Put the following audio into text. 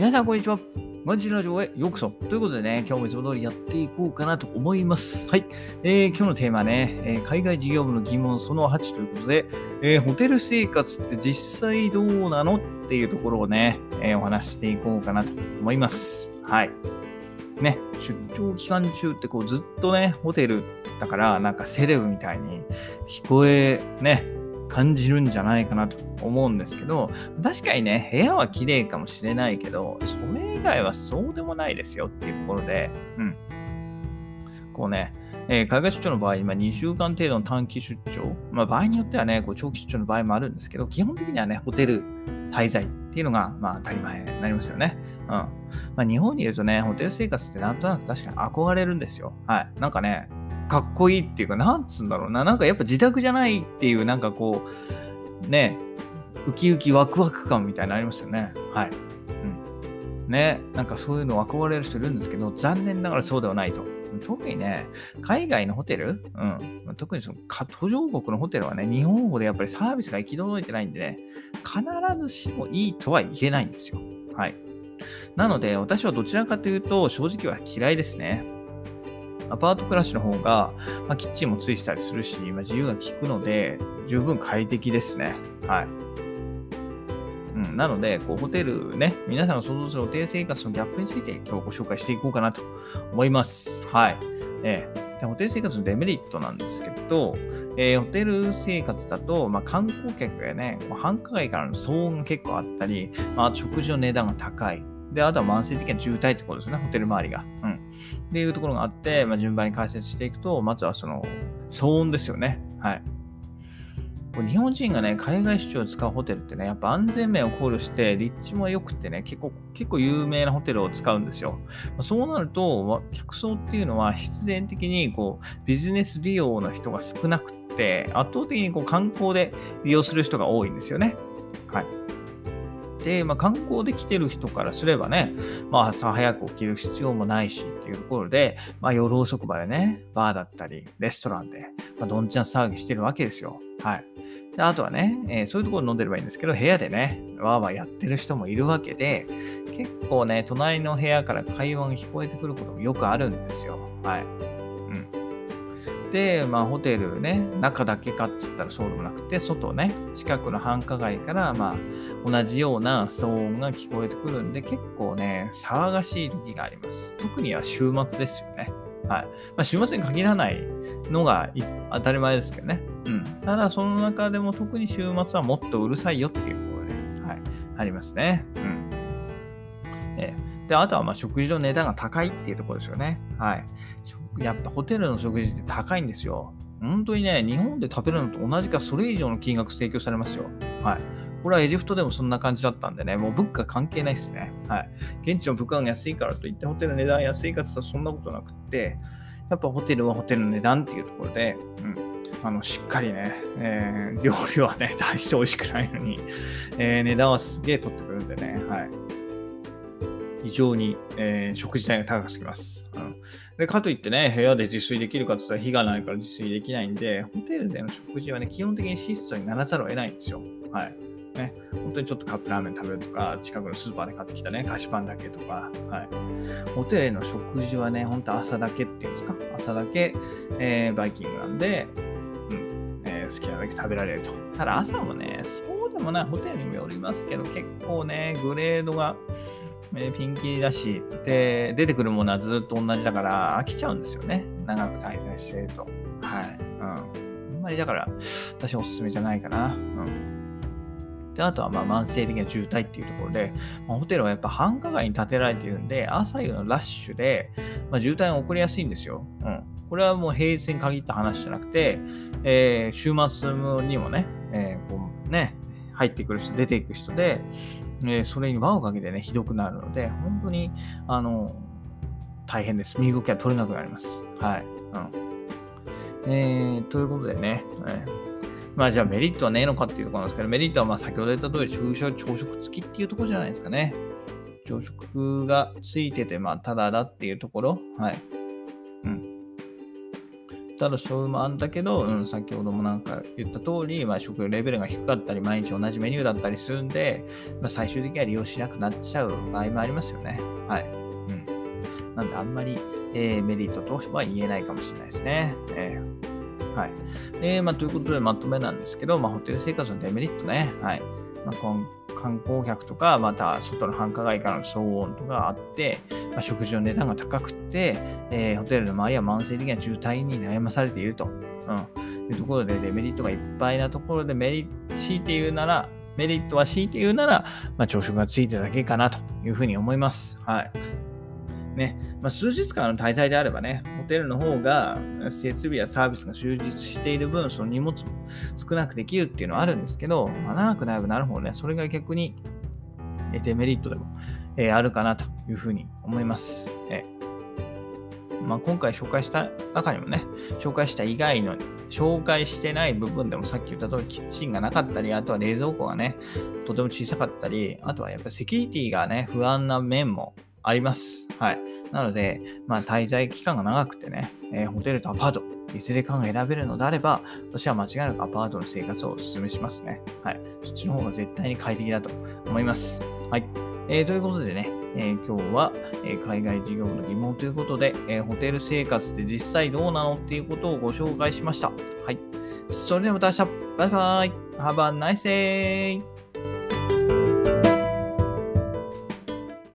皆さん、こんにちは。マジラジオへようこそ。ということでね、今日もいつも通りやっていこうかなと思います。はい。えー今日のテーマはね、えー海外事業部の疑問その8ということで、えーホテル生活って実際どうなのっていうところをね、えーお話ししていこうかなと思います。はい。ね、出張期間中ってこうずっとね、ホテルだからなんかセレブみたいに聞こえ、ね、感じるんじゃないかなと思うんですけど、確かにね、部屋は綺麗かもしれないけど、それ以外はそうでもないですよっていうところで、うん。こうね、えー海外出張の場合、まあ、2週間程度の短期出張、まあ、場合によってはね、こう長期出張の場合もあるんですけど、基本的にはね、ホテル滞在っていうのが、まあ、当たり前になりますよね。うん。まあ、日本にいるとね、ホテル生活ってなんとなく確かに憧れるんですよ。はい。なんかね、かっこいいっていうか、なんつうんだろうな、なんかやっぱ自宅じゃないっていう、なんかこう、ね、ウキウキワクワク感みたいなのありますよね。はい。うん。ね、なんかそういうの憧れる人いるんですけど、残念ながらそうではないと。特にね、海外のホテル、うん、特にその途上国のホテルはね、日本語でやっぱりサービスが行き届いてないんでね、必ずしもいいとは言えないんですよ。はい。なので、私はどちらかというと、正直は嫌いですね。アパート暮らしの方が、まあ、キッチンもついてたりするし、まあ、自由が利くので、十分快適ですね。はい。うん、なので、こうホテルね、皆さんが想像するホテル生活のギャップについて今日ご紹介していこうかなと思います。はい。ええでホテル生活のデメリットなんですけど、えーホテル生活だと、まあ、観光客やね、こう繁華街からの騒音が結構あったり、まあ、食事の値段が高い。で、あとは慢性的な渋滞ってことですね、ホテル周りが。うん。っていうところがあって、まあ、順番に解説していくと、まずはその騒音ですよね。はい。こう日本人がね、海外出張を使うホテルってね、やっぱ安全面を考慮して、立地も良くてね、結構、結構有名なホテルを使うんですよ。まあそうなると、わ客層っていうのは必然的にこうビジネス利用の人が少なくって、圧倒的にこう観光で利用する人が多いんですよね。はい。で、まあ、観光で来てる人からすればね、まあ、朝早く起きる必要もないしっていうところで、まあ、夜遅くまでね、バーだったり、レストランで、まあ、どんちゃん騒ぎしてるわけですよ。はい。であとはね、えーそういうところで飲んでればいいんですけど、部屋でね、わーわーやってる人もいるわけで、結構ね、隣の部屋から会話が聞こえてくることもよくあるんですよ。はい。うん。で、まあ、ホテルね、中だけかっつったらそうでもなくて、外ね、近くの繁華街から、まあ、同じような騒音が聞こえてくるんで、結構ね、騒がしい時があります。特には週末ですよね。はい。まあ、週末に限らないのが当たり前ですけどね。うん。ただ、その中でも特に週末はもっとうるさいよっていうところで、はい。ありますね。うん。ええで、あとは、まあ、食事の値段が高いっていうところですよね。はい。食やっぱホテルの食事って高いんですよ。本当にね、日本で食べるのと同じかそれ以上の金額請求されますよ。はい。これはエジプトでもそんな感じだったんでね、もう物価関係ないですね。はい。現地の物価が安いからといって、ホテルの値段安いかつったらそんなことなくって、やっぱホテルはホテルの値段っていうところで、うん。あの、しっかりね、えー料理はね、大して美味しくないのに、えー値段はすげえ取ってくるんでね、はい。非常に、えー食事代が高すぎます。うんで、かといってね、部屋で自炊できるかって言ったら火がないから自炊できないんで、ホテルでの食事はね、基本的に質素にならざるを得ないんですよ。はい。ね、本当にちょっとカップラーメン食べるとか、近くのスーパーで買ってきたね、菓子パンだけとか、はい。ホテルでの食事はね、本当朝だけっていうんですか、朝だけ、えーバイキングなんで、うん、えー好きなだけ食べられると。ただ朝もね、そうでもない、ホテルにもよりますけど、結構ね、グレードが、えピンキリだし、で、出てくるものはずっと同じだから飽きちゃうんですよね。長く滞在してると。はい。うん。あんまりだから、私おすすめじゃないかな。うん。で、あとはまあ慢性的な渋滞っていうところで、まあホテルはやっぱ繁華街に建てられているんで、朝夕のラッシュで、まあ、渋滞が起こりやすいんですよ。うん。これはもう平日に限った話じゃなくて、えー週末にもね、えーこうね、入ってくる人、出ていく人で、えそれに輪をかけてね、ひどくなるので、本当に、あの、大変です。身動きが取れなくなります。はい。うん。えー、ということでね、えーまあじゃあメリットはねえのかっていうところなんですけど、メリットはまあ先ほど言った通り、昼食朝食付きっていうところじゃないですかね。朝食がついてて、まあただだっていうところ。はい。たらそういうのもあるんだけど、うん、先ほどもなんか言った通り、まあ、食レベルが低かったり、毎日同じメニューだったりするんで、まあ、最終的には利用しなくなっちゃう場合もありますよね。はい。うん。なんで、あんまり、えー、メリットとは言えないかもしれないですね。えー、はい。えー、まあ、ということでまとめなんですけど、まあ、ホテル生活のデメリットね。はい。まあ、観光客とか、また外の繁華街からの騒音とかあって、まあ、食事の値段が高くて、えー、ホテルの周りは慢性的な渋滞に悩まされていると。うん。いうところでデメリットがいっぱいなところでメリット、強いて言うなら、メリットは強いて言うなら、まあ、朝食がついてるだけかなというふうに思います。はい。ね、まあ、数日間の滞在であればね、ホテルの方が設備やサービスが充実している分、その荷物も少なくできるっていうのはあるんですけど、まあ、長くなればなるほどね、それが逆にデメリットでも、え、あるかなというふうに思います。えまあ、今回紹介した中にもね、紹介した以外の、紹介してない部分でもさっき言った通りキッチンがなかったり、あとは冷蔵庫がね、とても小さかったり、あとはやっぱりセキュリティがね、不安な面もあります。はい。なので、まあ、滞在期間が長くてね、えー、ホテルとアパート、いずれかが選べるのであれば、私は間違いなくアパートの生活をお勧めしますね。はい。そっちの方が絶対に快適だと思います。はい。えー、ということでね、えー、今日は、え、海外事業の疑問ということで、えホテル生活って実際どうなのっていうことをご紹介しました。はい。それではまた明日、バイバイ !Have a nice day!